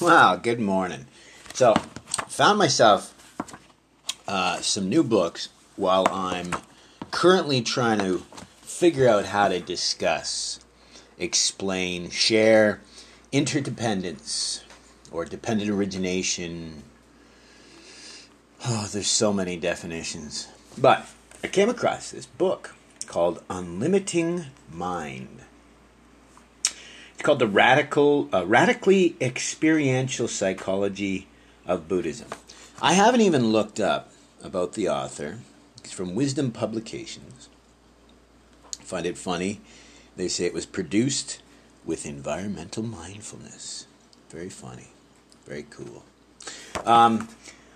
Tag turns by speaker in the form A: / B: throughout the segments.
A: Wow, good morning. So, found myself uh, some new books while I'm currently trying to figure out how to discuss, explain, share interdependence or dependent origination. Oh, there's so many definitions. But I came across this book called Unlimiting Mind. It's called the radical, uh, radically experiential psychology of Buddhism. I haven't even looked up about the author. It's from Wisdom Publications. I find it funny. They say it was produced with environmental mindfulness. Very funny. Very cool. Um,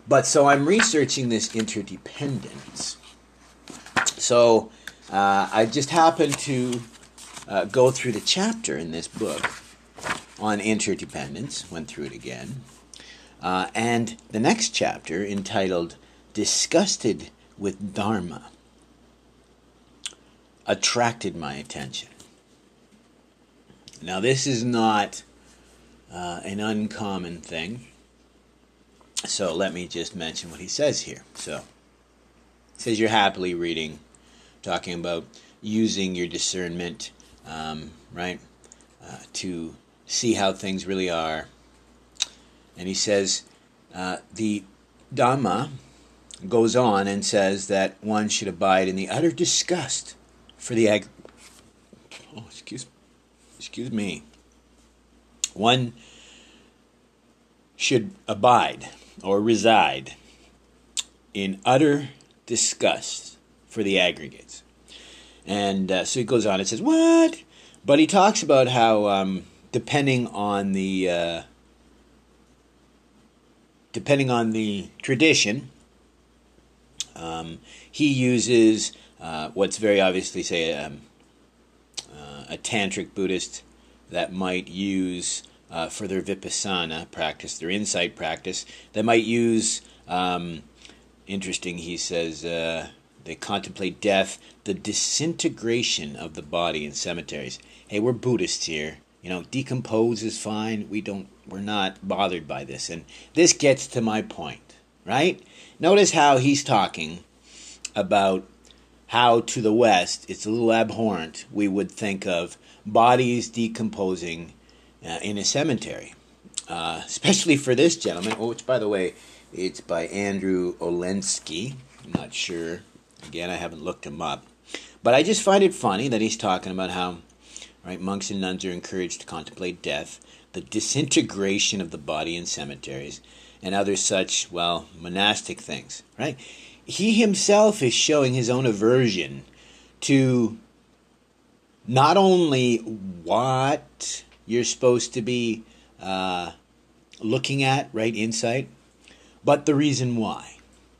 A: but so I'm researching this interdependence. So uh, I just happened to uh, go through the chapter in this book on interdependence, went through it again. Uh, and the next chapter, entitled Disgusted with Dharma, attracted my attention. Now, this is not uh, an uncommon thing. So let me just mention what he says here. So, says you're happily reading, talking about using your discernment um, right? Uh, to see how things really are. And he says uh, the Dhamma goes on and says that one should abide in the utter disgust for the ag. Oh, excuse, excuse me. One should abide or reside in utter disgust for the aggregates. And uh, so he goes on and says, What? But he talks about how, um, depending on the. Uh, depending on the tradition, um, he uses uh, what's very obviously, say, um, uh, a tantric Buddhist that might use uh, for their vipassana practice, their insight practice, that might use, um, interesting, he says, uh, they contemplate death, the disintegration of the body in cemeteries. Hey, we're Buddhists here. You know, decompose is fine. We don't we're not bothered by this. And this gets to my point, right? Notice how he's talking about how to the west it's a little abhorrent we would think of bodies decomposing uh, in a cemetery. Uh, especially for this gentleman, which by the way, it's by Andrew Olendzki. I'm not sure Again, I haven't looked him up. But I just find it funny that he's talking about how right, monks and nuns are encouraged to contemplate death, the disintegration of the body in cemeteries, and other such, well, monastic things, right? He himself is showing his own aversion to not only what you're supposed to be uh, looking at, right, insight, but the reason why.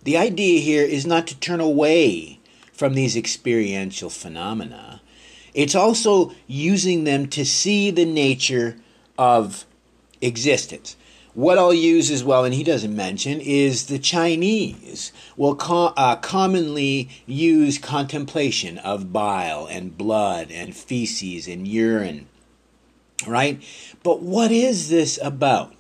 A: The idea here is not to turn away from these experiential phenomena. It's also using them to see the nature of existence. What I'll use as well, and he doesn't mention, is the Chinese will co- uh, commonly use contemplation of bile and blood and feces and urine, right? But what is this about?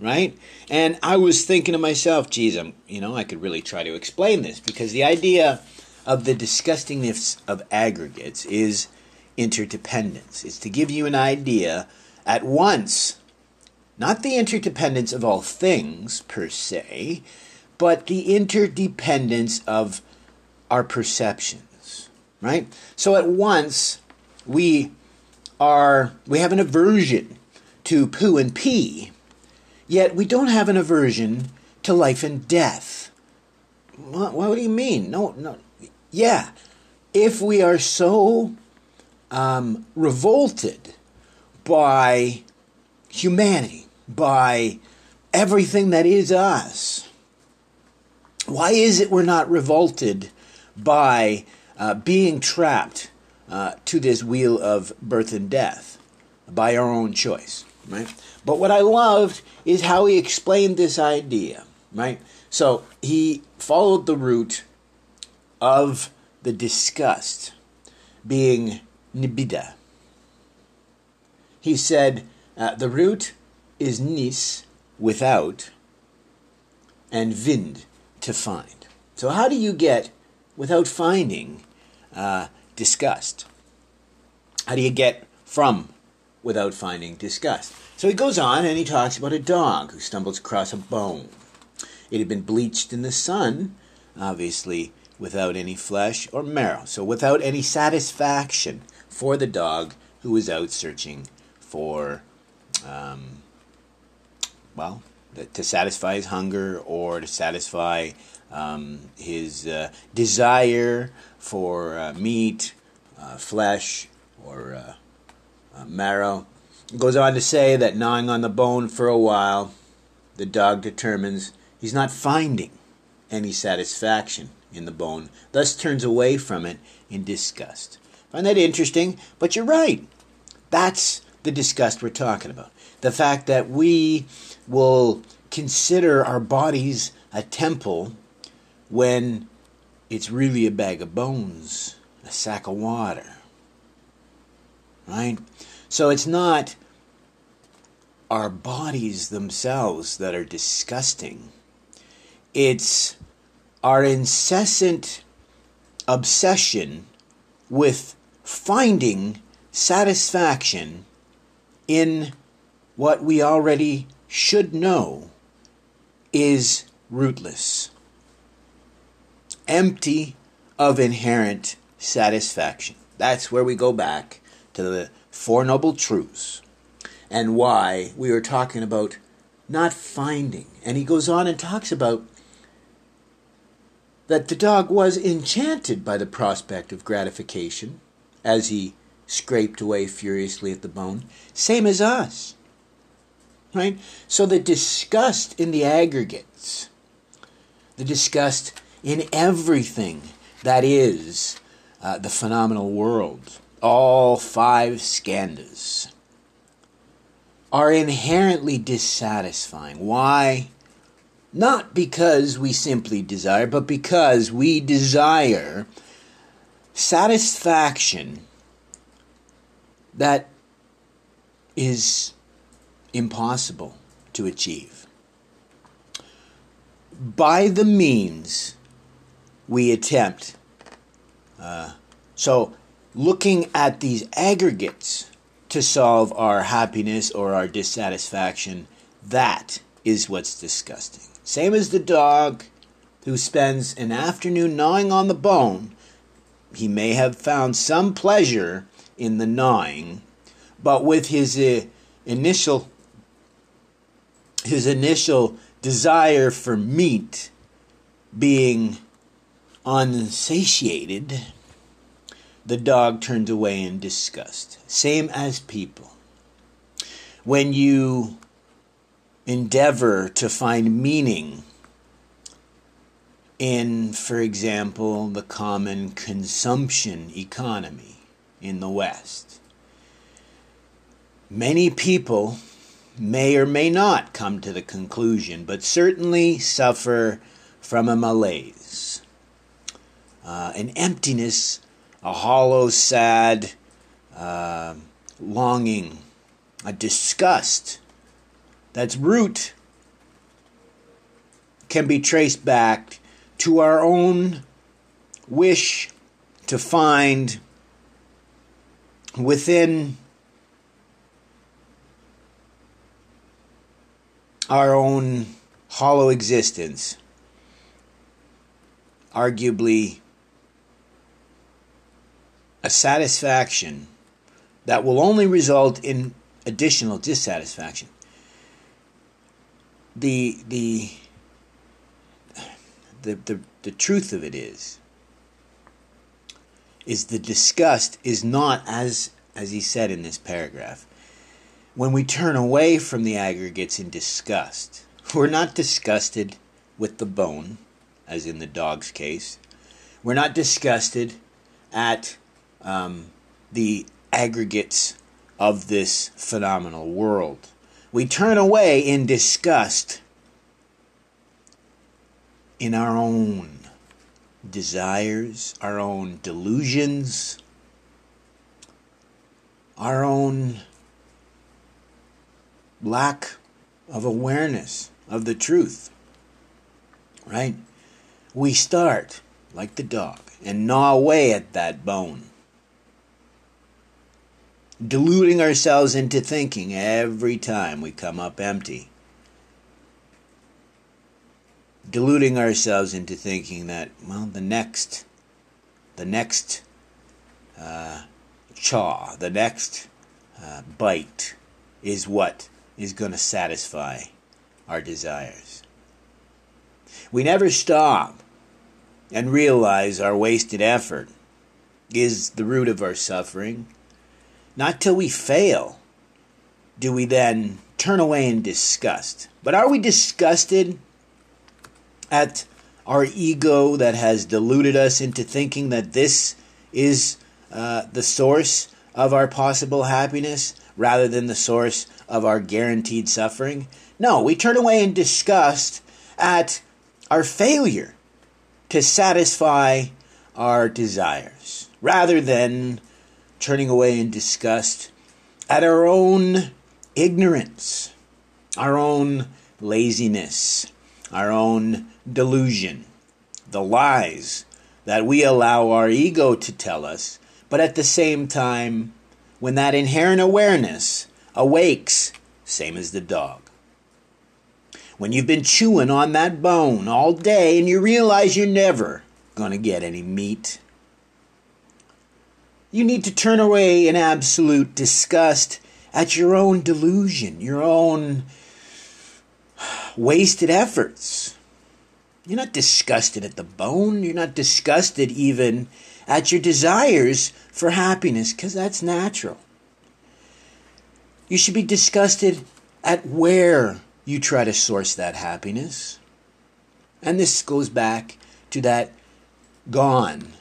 A: Right? And I was thinking to myself, geez, I'm, you know, I could really try to explain this because the idea of the disgustingness of aggregates is interdependence. It's to give you an idea at once, not the interdependence of all things per se, but the interdependence of our perceptions, right? So at once we are we have an aversion to poo and pee Yet we don't have an aversion to life and death. What, what do you mean? No, no. Yeah, if we are so um, revolted by humanity, by everything that is us, why is it we're not revolted by uh, being trapped uh, to this wheel of birth and death by our own choice, right? But what I loved is how he explained this idea, right? So he followed the route of the disgust being nibida. He said uh, the root is nis, without, and vind, to find. So, how do you get, without finding, uh, disgust? How do you get from without finding disgust? So he goes on and he talks about a dog who stumbles across a bone. It had been bleached in the sun, obviously without any flesh or marrow, so without any satisfaction for the dog who was out searching for, um, well, to satisfy his hunger or to satisfy um, his uh, desire for uh, meat, uh, flesh, or uh, uh, marrow. Goes on to say that gnawing on the bone for a while, the dog determines he's not finding any satisfaction in the bone, thus turns away from it in disgust. Find that interesting, but you're right. That's the disgust we're talking about. The fact that we will consider our bodies a temple when it's really a bag of bones, a sack of water. Right? So it's not our bodies themselves that are disgusting. It's our incessant obsession with finding satisfaction in what we already should know is rootless, empty of inherent satisfaction. That's where we go back to the Four Noble Truths and why we are talking about not finding. And he goes on and talks about that the dog was enchanted by the prospect of gratification as he scraped away furiously at the bone, same as us. Right? So the disgust in the aggregates, the disgust in everything that is uh, the phenomenal world, all five skandhas, are inherently dissatisfying. Why? Not because we simply desire, but because we desire satisfaction that is impossible to achieve. By the means we attempt, uh, so looking at these aggregates to solve our happiness or our dissatisfaction, that is what's disgusting. Same as the dog who spends an afternoon gnawing on the bone. He may have found some pleasure in the gnawing, but with his uh, initial his initial desire for meat being unsatiated, the dog turns away in disgust. Same as people. When you endeavor to find meaning in, for example, the common consumption economy in the West. Many people may or may not come to the conclusion, but certainly suffer from a malaise, uh, an emptiness, a hollow, sad uh, longing, a disgust that's root can be traced back to our own wish to find within our own hollow existence, arguably a satisfaction that will only result in additional dissatisfaction. The the the the, the truth of it is is the disgust is not as as he said in this paragraph when we turn away from the aggregates in disgust we're not disgusted with the bone as in the dog's case. We're not disgusted at um, the aggregates of this phenomenal world we turn away in disgust in our own desires, our own delusions, our own lack of awareness of the truth. Right? We start like the dog and gnaw away at that bone, deluding ourselves into thinking every time we come up empty. Deluding ourselves into thinking that, well, the next, the next uh, chaw, the next uh, bite is what is going to satisfy our desires. We never stop and realize our wasted effort is the root of our suffering. Not till we fail do we then turn away in disgust. But are we disgusted at our ego that has deluded us into thinking that this is uh, the source of our possible happiness rather than the source of our guaranteed suffering? No, we turn away in disgust at our failure to satisfy our desires rather than turning away in disgust at our own ignorance, our own laziness, our own delusion, the lies that we allow our ego to tell us, but at the same time, when that inherent awareness awakes, same as the dog. When you've been chewing on that bone all day and you realize you're never going to get any meat, you need to turn away in absolute disgust at your own delusion, your own wasted efforts. You're not disgusted at the bone. You're not disgusted even at your desires for happiness, because that's natural. You should be disgusted at where you try to source that happiness. And this goes back to that gone,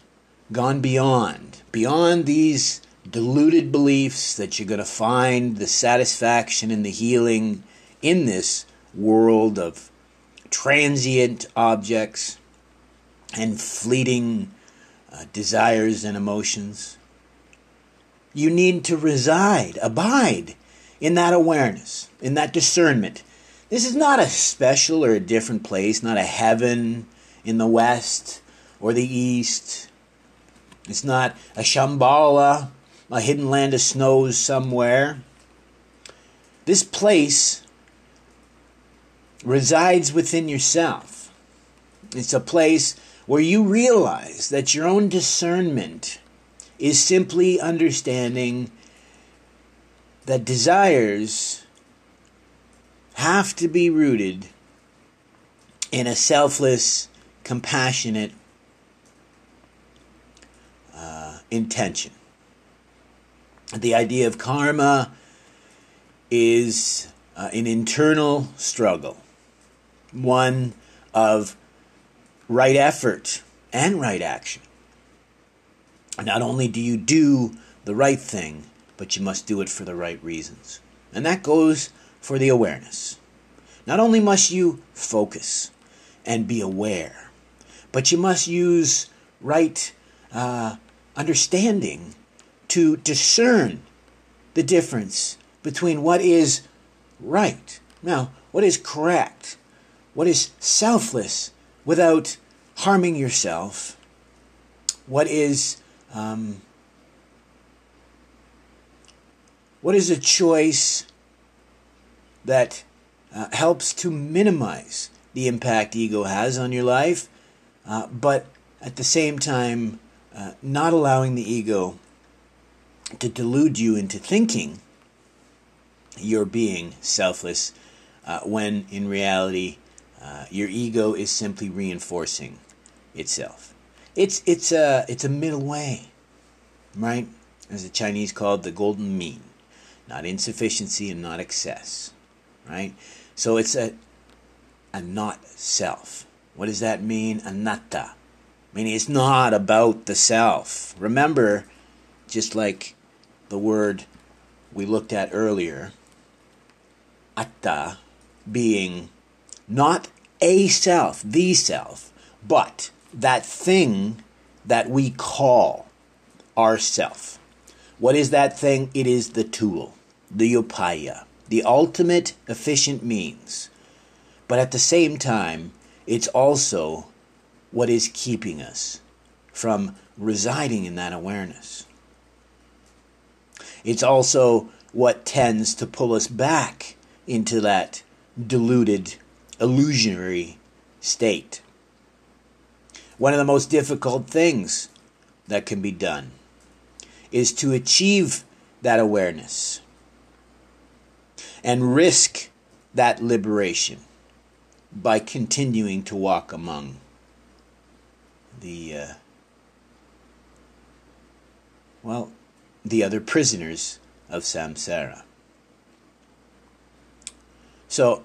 A: gone beyond, beyond these deluded beliefs that you're going to find the satisfaction and the healing in this world of transient objects and fleeting uh, desires and emotions. You need to reside, abide in that awareness, in that discernment. This is not a special or a different place, not a heaven in the west or the east. It's not a Shambhala, a hidden land of snows somewhere. This place resides within yourself. It's a place where you realize that your own discernment is simply understanding that desires have to be rooted in a selfless, compassionate uh, intention. The idea of karma is uh, an internal struggle one of right effort and right action. Not only do you do the right thing, but you must do it for the right reasons. And that goes for the awareness. Not only must you focus and be aware, but you must use right uh, understanding to discern the difference between what is right. Now, what is correct? what is selfless without harming yourself, what is um, what is a choice that uh, helps to minimize the impact ego has on your life, uh, but at the same time, uh, not allowing the ego to delude you into thinking you're being selfless uh, when in reality uh, your ego is simply reinforcing itself. It's it's a it's a middle way, right? As the Chinese called the golden mean, not insufficiency and not excess, right? So it's a a not self. What does that mean? Anatta. Meaning it's not about the self. Remember, just like the word we looked at earlier, atta being not a self, the self, but that thing that we call ourself. What is that thing? It is the tool, the upaya, the ultimate efficient means. But at the same time, it's also what is keeping us from residing in that awareness. It's also what tends to pull us back into that deluded, illusionary state. One of the most difficult things that can be done is to achieve that awareness and risk that liberation by continuing to walk among the uh, well the other prisoners of samsara so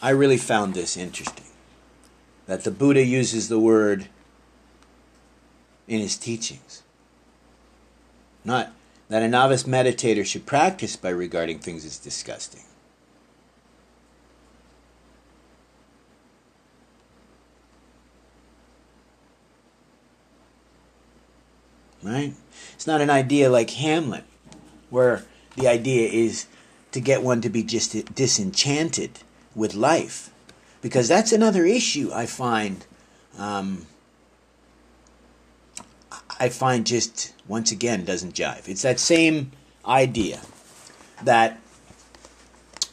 A: i really found this interesting that the buddha uses the word in his teachings not that a novice meditator should practice by regarding things as disgusting. Right? It's not an idea like Hamlet, where the idea is to get one to be just disenchanted with life. Because that's another issue I find um, I find just once again doesn't jive. It's that same idea that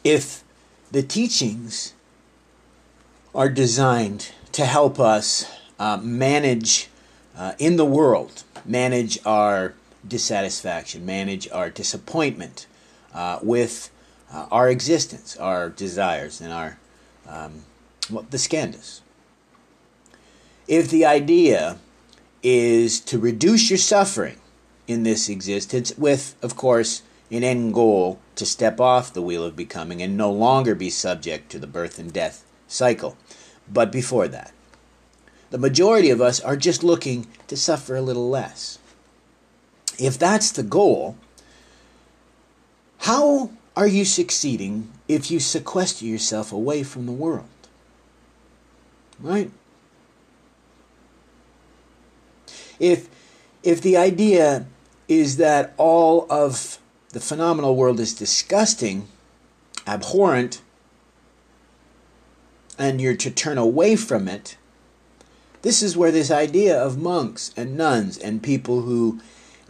A: if the teachings are designed to help us uh, manage uh, in the world, manage our dissatisfaction, manage our disappointment uh, with uh, our existence, our desires, and our um, well, the skandhas. If the idea is to reduce your suffering in this existence, with, of course, an end goal to step off the wheel of becoming and no longer be subject to the birth and death cycle. But before that, the majority of us are just looking to suffer a little less. If that's the goal, how are you succeeding if you sequester yourself away from the world? Right? if if the idea is that all of the phenomenal world is disgusting, abhorrent, and you're to turn away from it, this is where this idea of monks and nuns and people who,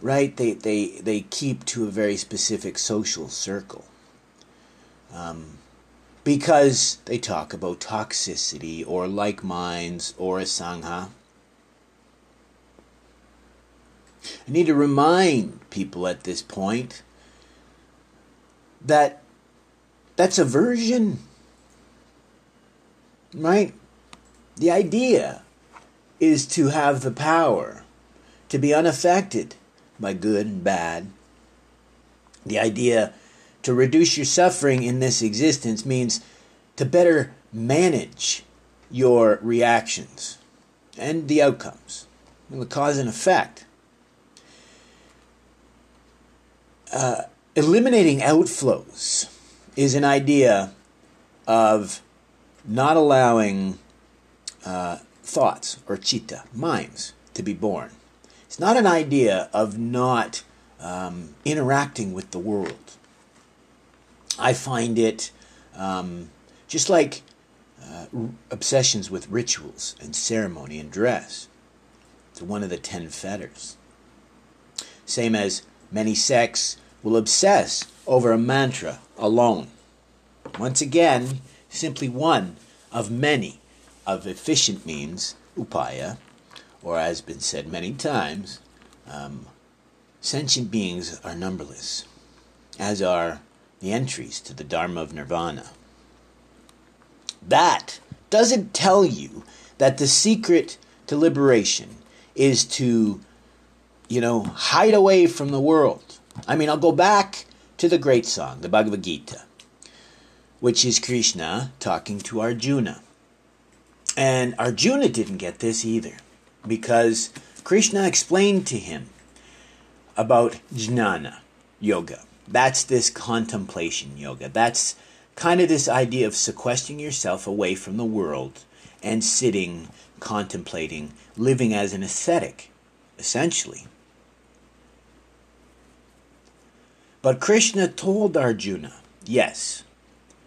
A: right, they, they, they keep to a very specific social circle. Um, because they talk about toxicity or like minds or a sangha I need to remind people at this point that that's aversion. Right? The idea is to have the power to be unaffected by good and bad. The idea to reduce your suffering in this existence means to better manage your reactions and the outcomes, and the cause and effect. uh, eliminating outflows is an idea of not allowing uh, thoughts or chitta, minds, to be born. It's not an idea of not um, interacting with the world. I find it um, just like uh, obsessions with rituals and ceremony and dress. It's one of the ten fetters. Same as Many sects will obsess over a mantra alone. Once again, simply one of many of efficient means, upaya, or as has been said many times, um, sentient beings are numberless, as are the entries to the Dharma of Nirvana. That doesn't tell you that the secret to liberation is to you know, hide away from the world. I mean, I'll go back to the great song, the Bhagavad Gita, which is Krishna talking to Arjuna. And Arjuna didn't get this either, because Krishna explained to him about jnana yoga. That's this contemplation yoga. That's kind of this idea of sequestering yourself away from the world and sitting, contemplating, living as an ascetic, essentially. But Krishna told Arjuna Yes,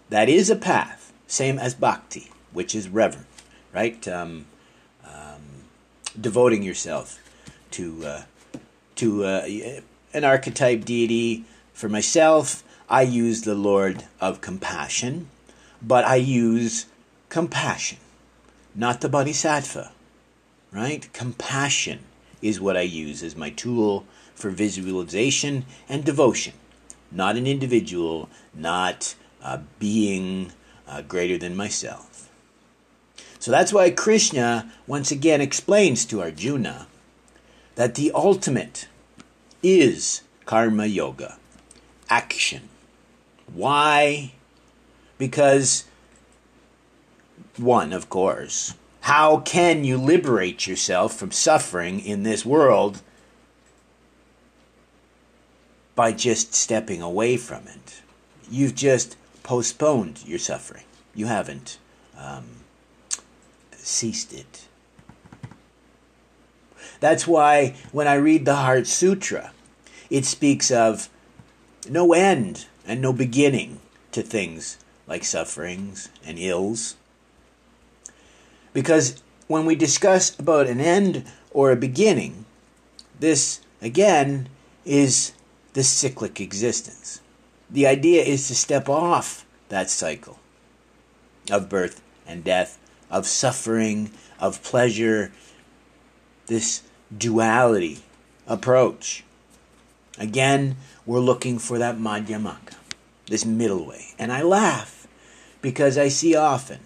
A: that is a path, same as bhakti, which is reverent, right? Um, um, devoting yourself to uh, to uh, an archetype deity. For myself, I use the Lord of Compassion, but I use compassion, not the Bodhisattva, right? Compassion is what I use as my tool for visualization and devotion, not an individual, not a being uh, greater than myself. So that's why Krishna once again explains to Arjuna that the ultimate is karma yoga, action. Why? Because, one, of course, how can you liberate yourself from suffering in this world by just stepping away from it? You've just postponed your suffering. You haven't um, ceased it. That's why when I read the Heart Sutra, it speaks of no end and no beginning to things like sufferings and ills. Because when we discuss about an end or a beginning, this again is the cyclic existence. The idea is to step off that cycle of birth and death, of suffering, of pleasure, this duality approach. Again, we're looking for that madhyamaka, this middle way. And I laugh because I see often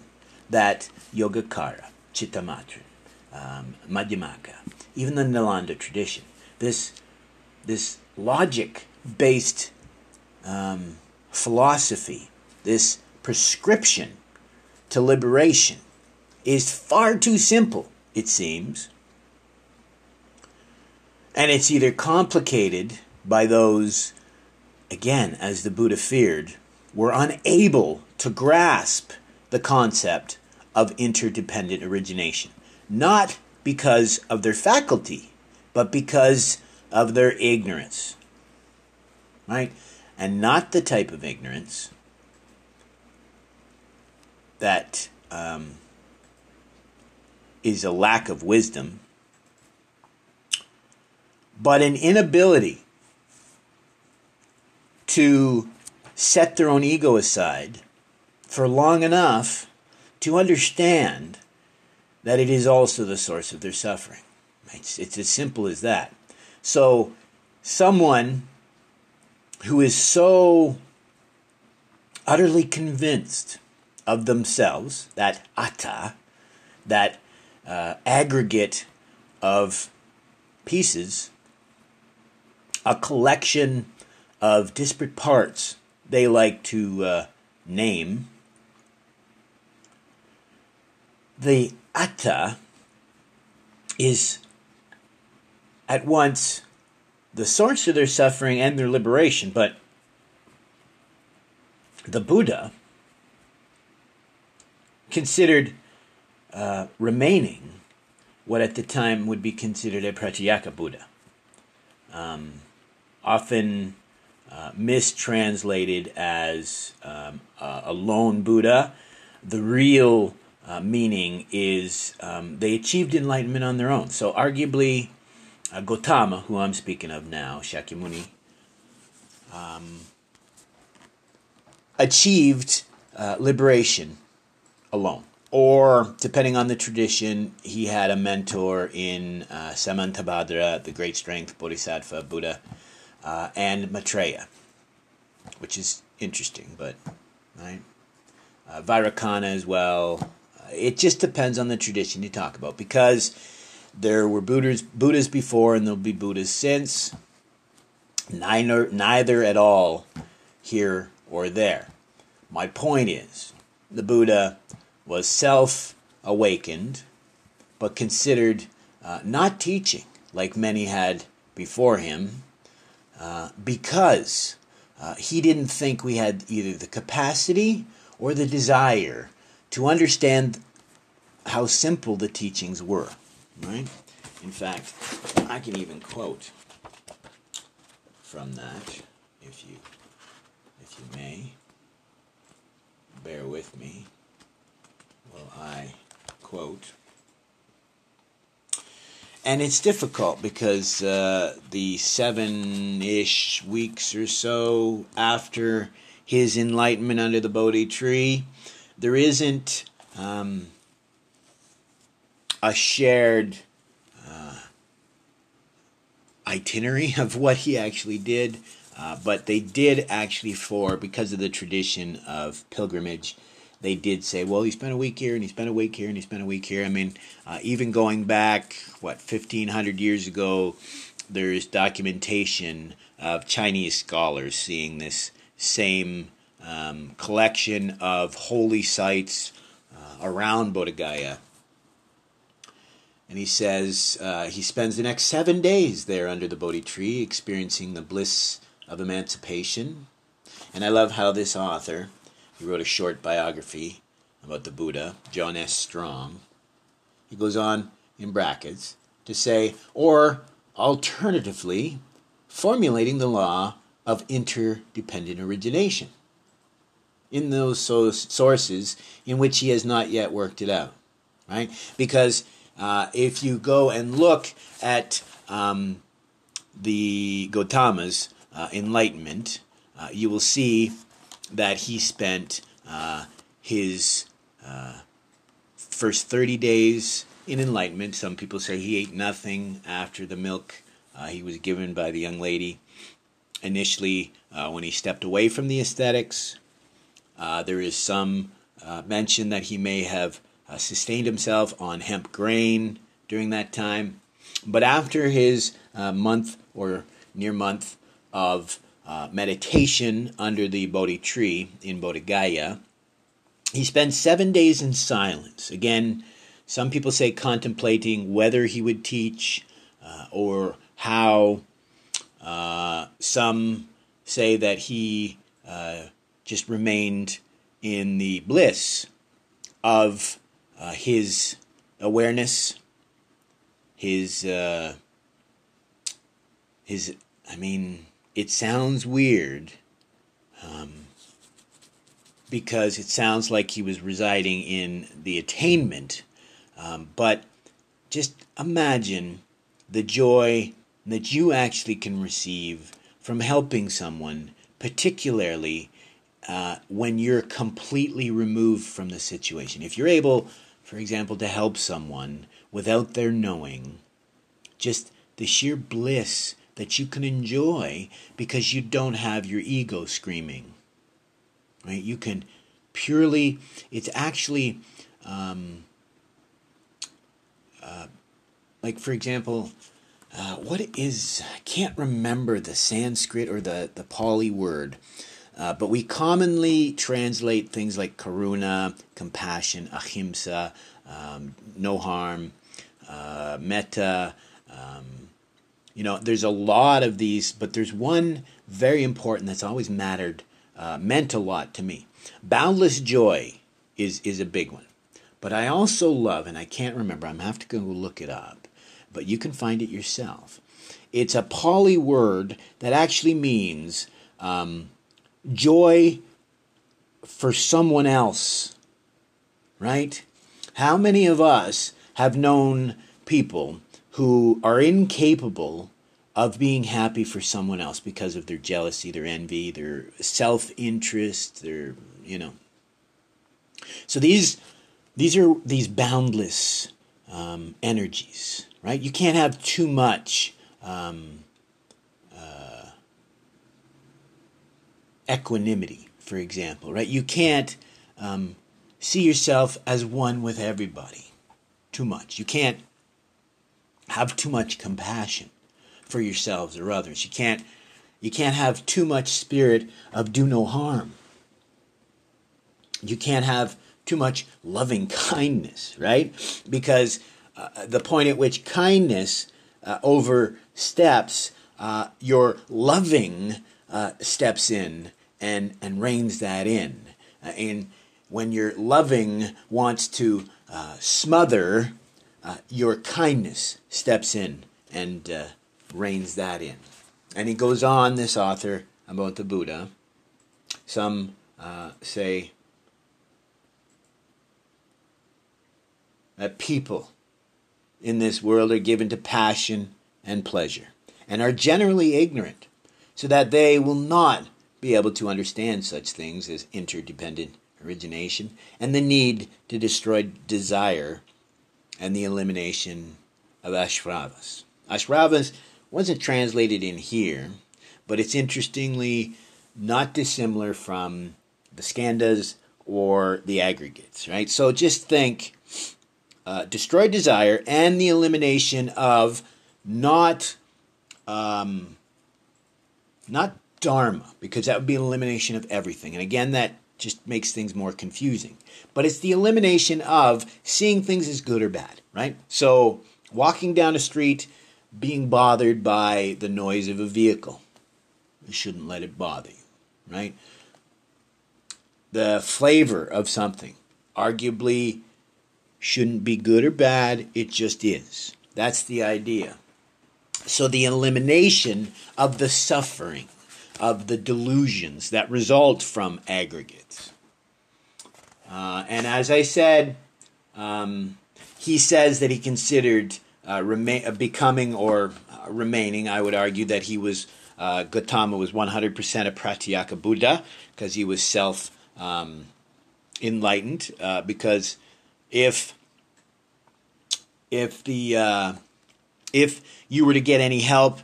A: that Yogacara, Chittamatra, um, Madhyamaka, even the Nalanda tradition, this, this logic based um, philosophy, this prescription to liberation, is far too simple, it seems. And it's either complicated by those, again, as the Buddha feared, were unable to grasp the concept of interdependent origination. Not because of their faculty, but because of their ignorance. Right? And not the type of ignorance that um, is a lack of wisdom, but an inability to set their own ego aside for long enough to understand that it is also the source of their suffering. It's, it's as simple as that. So, someone who is so utterly convinced of themselves, that atta, that uh, aggregate of pieces, a collection of disparate parts they like to uh, name. The atta is at once the source of their suffering and their liberation, but the Buddha considered uh, remaining what at the time would be considered a Pratyeka Buddha. Um, often uh, mistranslated as um, a lone Buddha. The real uh, meaning is um, they achieved enlightenment on their own. So, arguably, uh, Gotama, who I'm speaking of now, Shakyamuni, um, achieved uh, liberation alone. Or, depending on the tradition, he had a mentor in uh, Samantabhadra, the great strength Bodhisattva Buddha, uh, and Maitreya, which is interesting, but right. Uh, Vairocana as well. Uh, it just depends on the tradition you talk about because there were Buddhas, Buddhas before and there'll be Buddhas since. Neither, neither at all here or there. My point is, the Buddha was self awakened, but considered uh, not teaching like many had before him, uh, because uh, he didn't think we had either the capacity or the desire to understand how simple the teachings were. Right? In fact, I can even quote from that, if you, if you may. bear with me while I quote. And it's difficult because uh, the seven ish weeks or so after his enlightenment under the Bodhi tree, there isn't um, a shared uh, itinerary of what he actually did. Uh, but they did actually, for because of the tradition of pilgrimage, they did say, well, he spent a week here and he spent a week here and he spent a week here. I mean, uh, even going back, what, 1500 years ago, there's documentation of Chinese scholars seeing this same um, collection of holy sites uh, around Bodh Gaya. And he says uh, he spends the next seven days there under the Bodhi tree, experiencing the bliss of emancipation. And I love how this author, he wrote a short biography about the Buddha, John S. Strong. He goes on in brackets to say, or alternatively, formulating the law of interdependent origination in those sources in which he has not yet worked it out, right? Because uh, if you go and look at um, the Gautama's uh, enlightenment, uh, you will see that he spent uh, his uh, first 30 days in enlightenment. Some people say he ate nothing after the milk uh, he was given by the young lady. Initially, uh, when he stepped away from the ascetics, there is some mention that he may have sustained himself on hemp grain during that time. But after his month or near month of uh, meditation under the Bodhi tree in Bodh Gaya, he spends seven days in silence. Again, some people say contemplating whether he would teach uh, or how. Uh, some say that he uh, just remained in the bliss of uh, his awareness, his his I mean, it sounds weird um, because it sounds like he was residing in the attainment. Um, but just imagine the joy that you actually can receive from helping someone, particularly uh, when you're completely removed from the situation. If you're able, for example, to help someone without their knowing, just the sheer bliss that you can enjoy because you don't have your ego screaming. Right? You can purely, it's actually, um, uh, like for example, uh, what is, I can't remember the Sanskrit or the, the Pali word, uh, but we commonly translate things like karuna, compassion, ahimsa, um, no harm, uh, metta, um, you know, there's a lot of these, but there's one very important that's always mattered, uh, meant a lot to me. Boundless joy is is a big one, but I also love, and I can't remember. I'm have to go look it up, but you can find it yourself. It's a Pali word that actually means um, joy for someone else. Right? How many of us have known people who are incapable of being happy for someone else because of their jealousy, their envy, their self interest, their, you know. So these, these are these boundless um, energies, right? You can't have too much um, uh, equanimity, for example, right? You can't um, see yourself as one with everybody too much. You can't have too much compassion for yourselves or others. You can't you can't have too much spirit of do no harm. You can't have too much loving kindness, right? Because uh, the point at which kindness uh, oversteps, uh, your loving uh, steps in and, and reins that in. Uh, and when your loving wants to uh, smother uh, your kindness steps in and uh, reins that in. And he goes on, this author, about the Buddha. Some uh, say that people in this world are given to passion and pleasure and are generally ignorant, so that they will not be able to understand such things as interdependent origination and the need to destroy desire and the elimination of ashravas. Ashravas wasn't translated in here, but it's interestingly not dissimilar from the skandhas or the aggregates, right? So just think uh, destroy desire and the elimination of not um, not dharma, because that would be an elimination of everything. And again, that just makes things more confusing. But it's the elimination of seeing things as good or bad, right? So walking down a street, being bothered by the noise of a vehicle, you shouldn't let it bother you, right? The flavor of something, arguably shouldn't be good or bad, it just is. That's the idea. So the elimination of the suffering, of the delusions that result from aggregates. Uh, and as I said, um, he says that he considered uh, rema- uh, becoming or uh, remaining. I would argue that he was uh, Gautama was 100% a Pratyeka Buddha because he was self um, enlightened. Uh, because if if the if you were to get any help,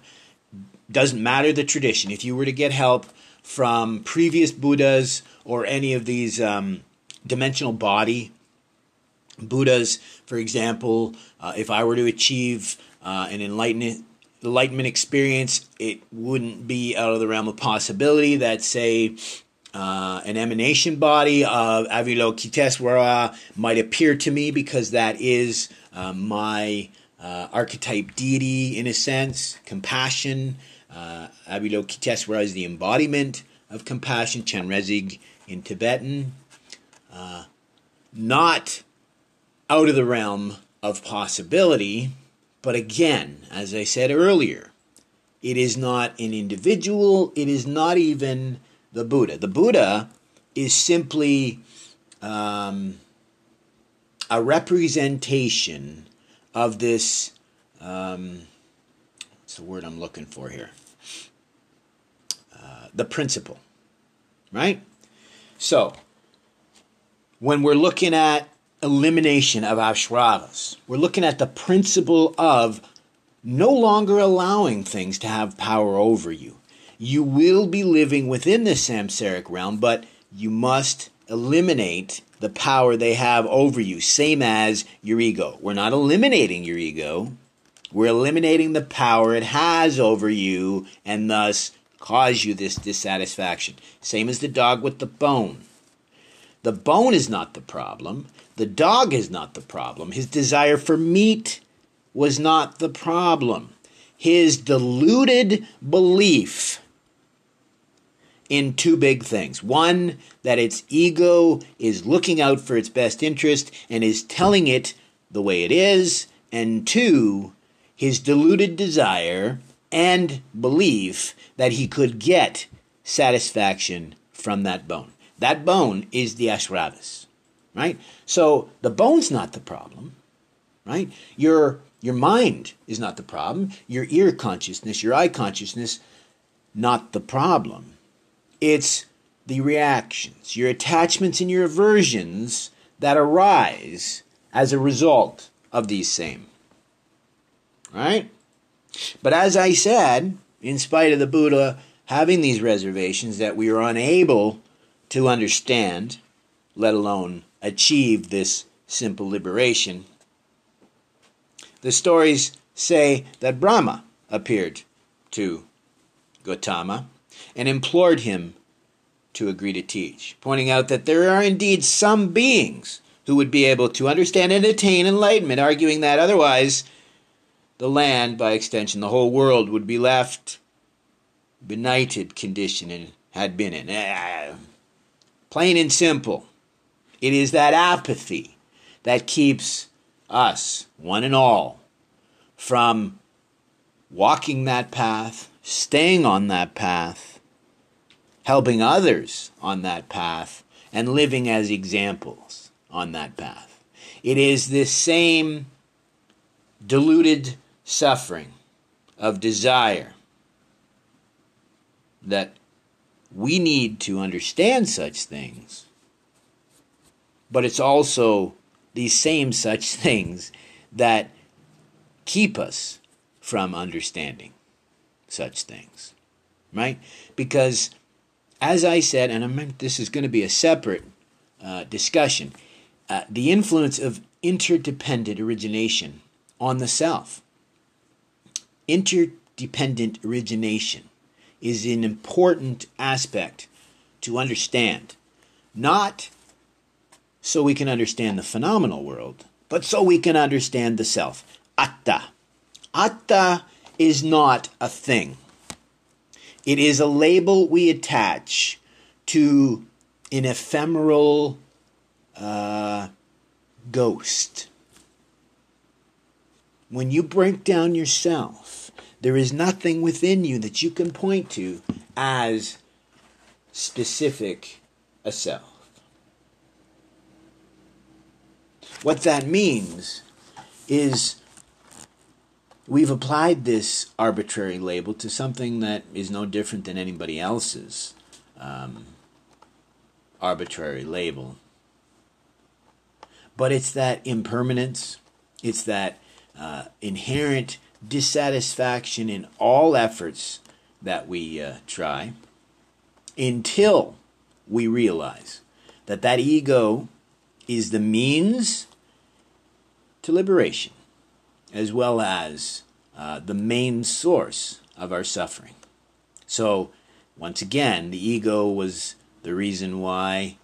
A: doesn't matter the tradition. If you were to get help from previous Buddhas or any of these um, dimensional body Buddhas, for example, uh, if I were to achieve uh, an enlightenment enlightenment experience, it wouldn't be out of the realm of possibility that, say, uh, an emanation body of Avalokitesvara might appear to me because that is uh, my uh, archetype deity in a sense, compassion. Uh, Avalokitesvara is the embodiment of compassion, Chenrezig in Tibetan. Uh, not out of the realm of possibility, but again, as I said earlier, it is not an individual, it is not even the Buddha. The Buddha is simply um, a representation of this. Um, what's the word I'm looking for here? Uh, the principle, right? So, when we're looking at elimination of ashravas, we're looking at the principle of no longer allowing things to have power over you. You will be living within the samsaric realm, but you must eliminate the power they have over you, same as your ego. We're not eliminating your ego, we're eliminating the power it has over you and thus cause you this dissatisfaction. Same as the dog with the bone. The bone is not the problem, the dog is not the problem. His desire for meat was not the problem. His deluded belief in two big things. One, that its ego is looking out for its best interest and is telling it the way it is. And two, his deluded desire and belief that he could get satisfaction from that bone. That bone is the ashravas, right? So the bone's not the problem, right? Your your mind is not the problem. Your ear consciousness, your eye consciousness, not the problem. It's the reactions, your attachments and your aversions that arise as a result of these same. Right? But as I said, in spite of the Buddha having these reservations that we are unable to understand, let alone achieve this simple liberation, the stories say that Brahma appeared to Gautama and implored him to agree to teach, pointing out that there are indeed some beings who would be able to understand and attain enlightenment, arguing that otherwise the land, by extension the whole world, would be left benighted condition it had been in. Uh, plain and simple. It is that apathy that keeps us, one and all, from walking that path, staying on that path, helping others on that path, and living as examples on that path. It is this same diluted suffering of desire that we need to understand such things, but it's also these same such things that keep us from understanding such things, right? Because, as I said, and I'm, this is going to be a separate uh, discussion, uh, the influence of interdependent origination on the self. Interdependent origination is an important aspect to understand, not so we can understand the phenomenal world, but so we can understand the self. Atta. Atta is not a thing. It is a label we attach to an ephemeral uh, ghost. When you break down yourself, there is nothing within you that you can point to as specific a self. What that means is we've applied this arbitrary label to something that is no different than anybody else's um, arbitrary label. But it's that impermanence, it's that uh, inherent dissatisfaction in all efforts that we uh, try until we realize that that ego is the means to liberation as well as uh, the main source of our suffering. So, once again, the ego was the reason why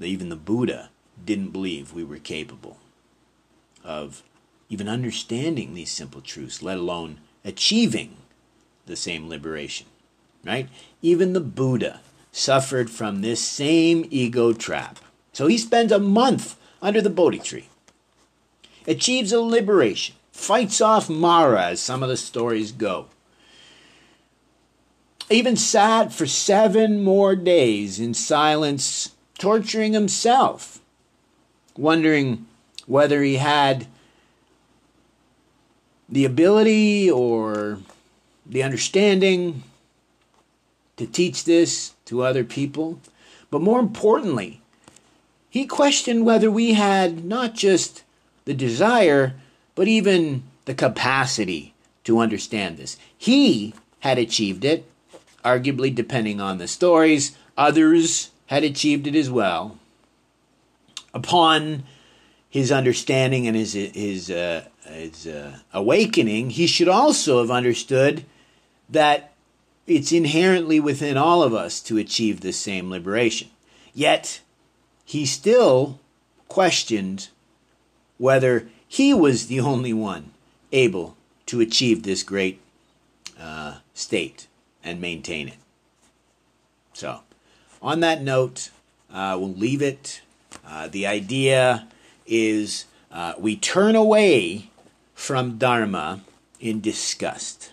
A: even the Buddha didn't believe we were capable of even understanding these simple truths, let alone achieving the same liberation. Right? Even the Buddha suffered from this same ego trap. So he spends a month under the Bodhi tree achieves a liberation, fights off Mara, as some of the stories go. Even sat for seven more days in silence, torturing himself, wondering whether he had the ability or the understanding to teach this to other people. But more importantly, he questioned whether we had not just the desire, but even the capacity to understand this. He had achieved it, arguably, depending on the stories. Others had achieved it as well. Upon his understanding and his his uh, his uh, awakening, he should also have understood that it's inherently within all of us to achieve this same liberation. Yet he still questioned whether he was the only one able to achieve this great uh, state and maintain it. So, on that note, uh, we'll leave it. Uh, the idea is uh, we turn away from Dharma in disgust.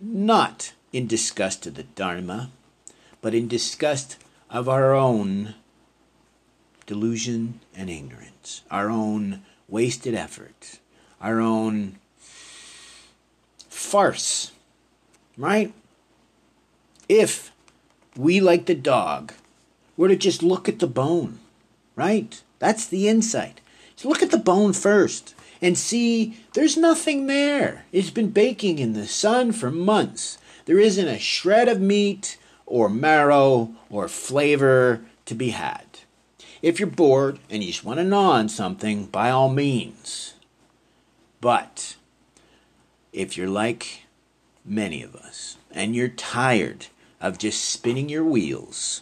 A: Not in disgust of the Dharma, but in disgust of our own delusion and ignorance, our own wasted effort, our own farce, right? If we, like the dog, were to just look at the bone, right? That's the insight. Look at the bone first and see there's nothing there. It's been baking in the sun for months. There isn't a shred of meat or marrow or flavor to be had. If you're bored and you just want to gnaw on something, by all means. But if you're like many of us and you're tired of just spinning your wheels,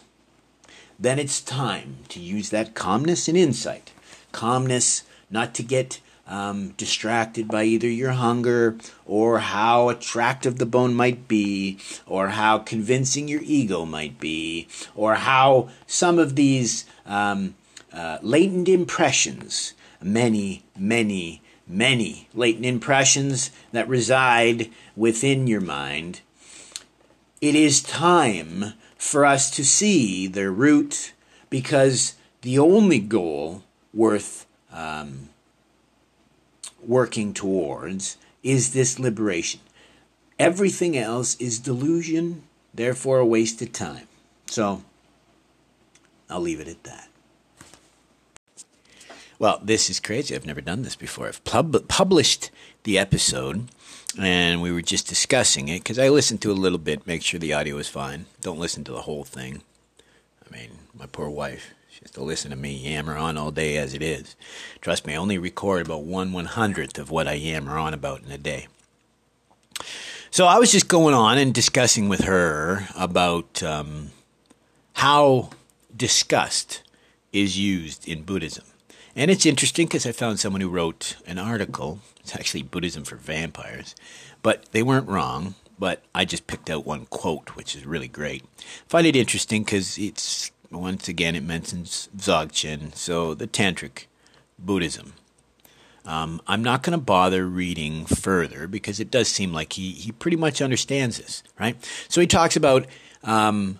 A: then it's time to use that calmness and insight. Calmness not to get um, distracted by either your hunger or how attractive the bone might be, or how convincing your ego might be, or how some of these um, uh, latent impressions, many, many, many latent impressions that reside within your mind. It is time for us to see their root because the only goal worth um, working towards is this liberation. Everything else is delusion, therefore a waste of time. So, I'll leave it at that. Well, this is crazy. I've never done this before. I've pub- published the episode, and we were just discussing it because I listened to a little bit, make sure the audio is fine. Don't listen to the whole thing. I mean, my poor wife, has to listen to me yammer on all day as it is. Trust me, I only record about one one hundredth of what I yammer on about in a day. So I was just going on and discussing with her about um, how disgust is used in Buddhism. And it's interesting because I found someone who wrote an article. It's actually Buddhism for Vampires. But they weren't wrong. But I just picked out one quote, which is really great. find it interesting because it's, once again, it mentions Dzogchen, so the Tantric Buddhism. Um, I'm not going to bother reading further because it does seem like he, he pretty much understands this, right? So he talks about um,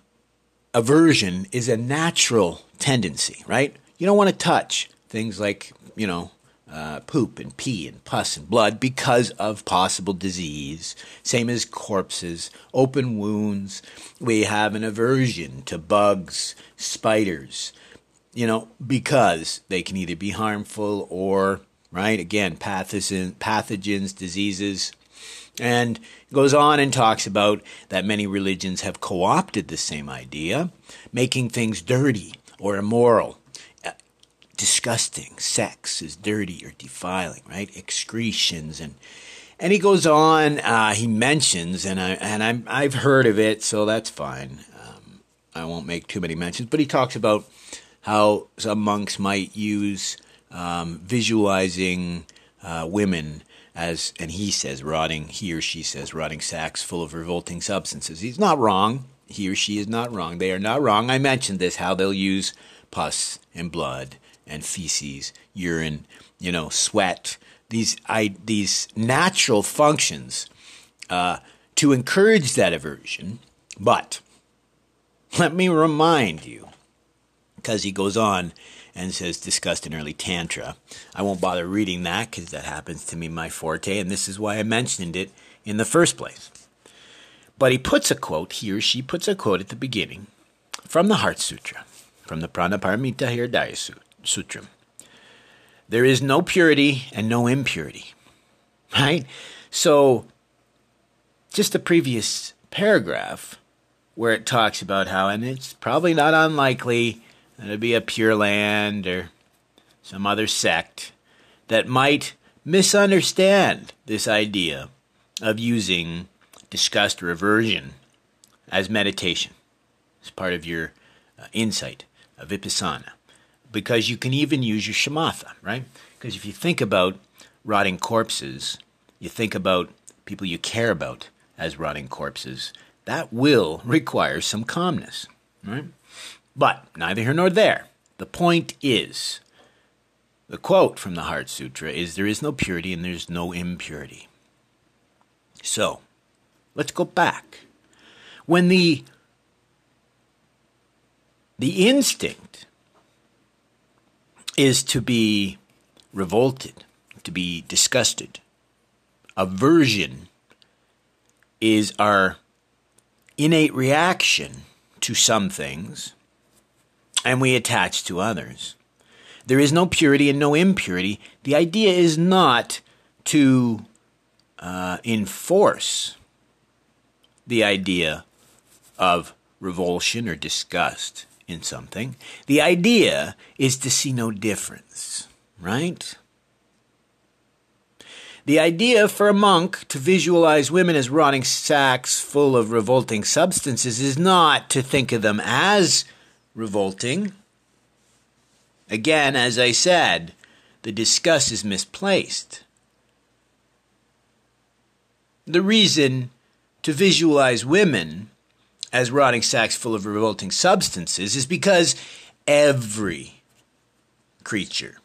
A: aversion is a natural tendency, right? You don't want to touch things like, you know, uh, poop and pee and pus and blood because of possible disease. Same as corpses, open wounds. We have an aversion to bugs, spiders, you know, because they can either be harmful or right? Again, pathogen, pathogens, diseases. And goes on and talks about that many religions have co opted the same idea, making things dirty or immoral. Disgusting. Sex is dirty or defiling, right? Excretions and and he goes on. Uh, he mentions, and I and I'm, I've heard of it, so that's fine. Um, I won't make too many mentions, but he talks about how some monks might use um, visualizing uh, women as, and he says rotting, he or she says rotting sacks full of revolting substances. He's not wrong. He or she is not wrong. They are not wrong. I mentioned this, how they'll use pus and blood and feces, urine, you know, sweat, these, I, these natural functions uh, to encourage that aversion. But let me remind you, because he goes on and says discussed in early tantra. I won't bother reading that because that happens to be my forte, and this is why I mentioned it in the first place. But he puts a quote, he or she puts a quote at the beginning from the Heart Sutra, from the Prajnaparamita Hridaya Sutra. There is no purity and no impurity, right? So, just the previous paragraph where it talks about how, and it's probably not unlikely that It'd be a Pure Land or some other sect that might misunderstand this idea of using disgust or aversion as meditation, as part of your uh, insight of vipassana. Because you can even use your shamatha, right? Because if you think about rotting corpses, you think about people you care about as rotting corpses, that will require some calmness, right? But neither here nor there. The point is the quote from the Heart Sutra is there is no purity and there's no impurity. So, let's go back. When the the instinct is to be revolted, to be disgusted. Aversion is our innate reaction to some things and we attach to others. There is no purity and no impurity. The idea is not to uh, enforce the idea of revulsion or disgust in something. The idea is to see no difference, right? The idea for a monk to visualize women as rotting sacks full of revolting substances is not to think of them as revolting. Again, as I said, the disgust is misplaced. The reason to visualize women as rotting sacks full of revolting substances is because every creature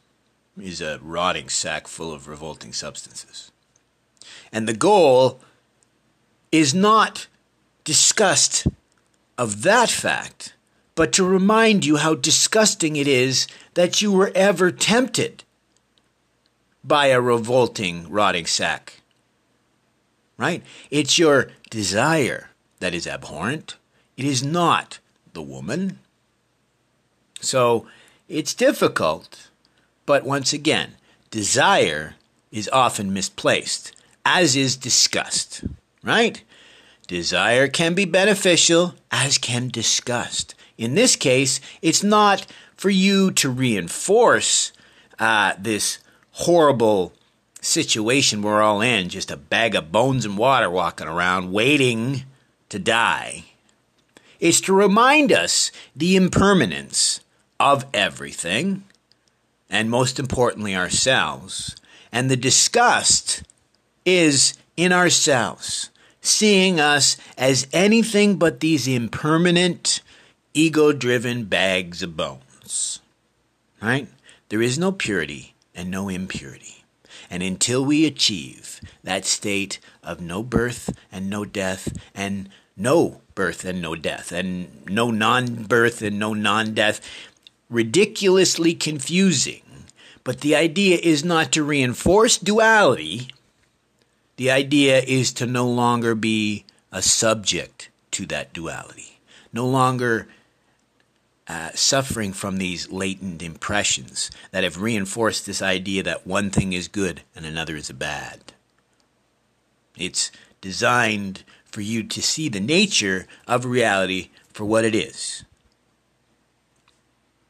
A: is a rotting sack full of revolting substances. And the goal is not disgust of that fact, but to remind you how disgusting it is that you were ever tempted by a revolting, rotting sack. Right? It's your desire that is abhorrent. It is not the woman. So it's difficult, but once again, desire is often misplaced, as is disgust, right? Desire can be beneficial, as can disgust. In this case, it's not for you to reinforce uh, this horrible situation we're all in, just a bag of bones and water walking around waiting to die. is to remind us the impermanence of everything, and most importantly, ourselves. And the disgust is in ourselves, seeing us as anything but these impermanent, ego driven bags of bones. Right? There is no purity and no impurity. And until we achieve that state of no birth and no death and no birth and no death and no non birth and no non death, ridiculously confusing. But the idea is not to reinforce duality. The idea is to no longer be a subject to that duality, no longer uh, suffering from these latent impressions that have reinforced this idea that one thing is good and another is bad. It's designed for you to see the nature of reality for what it is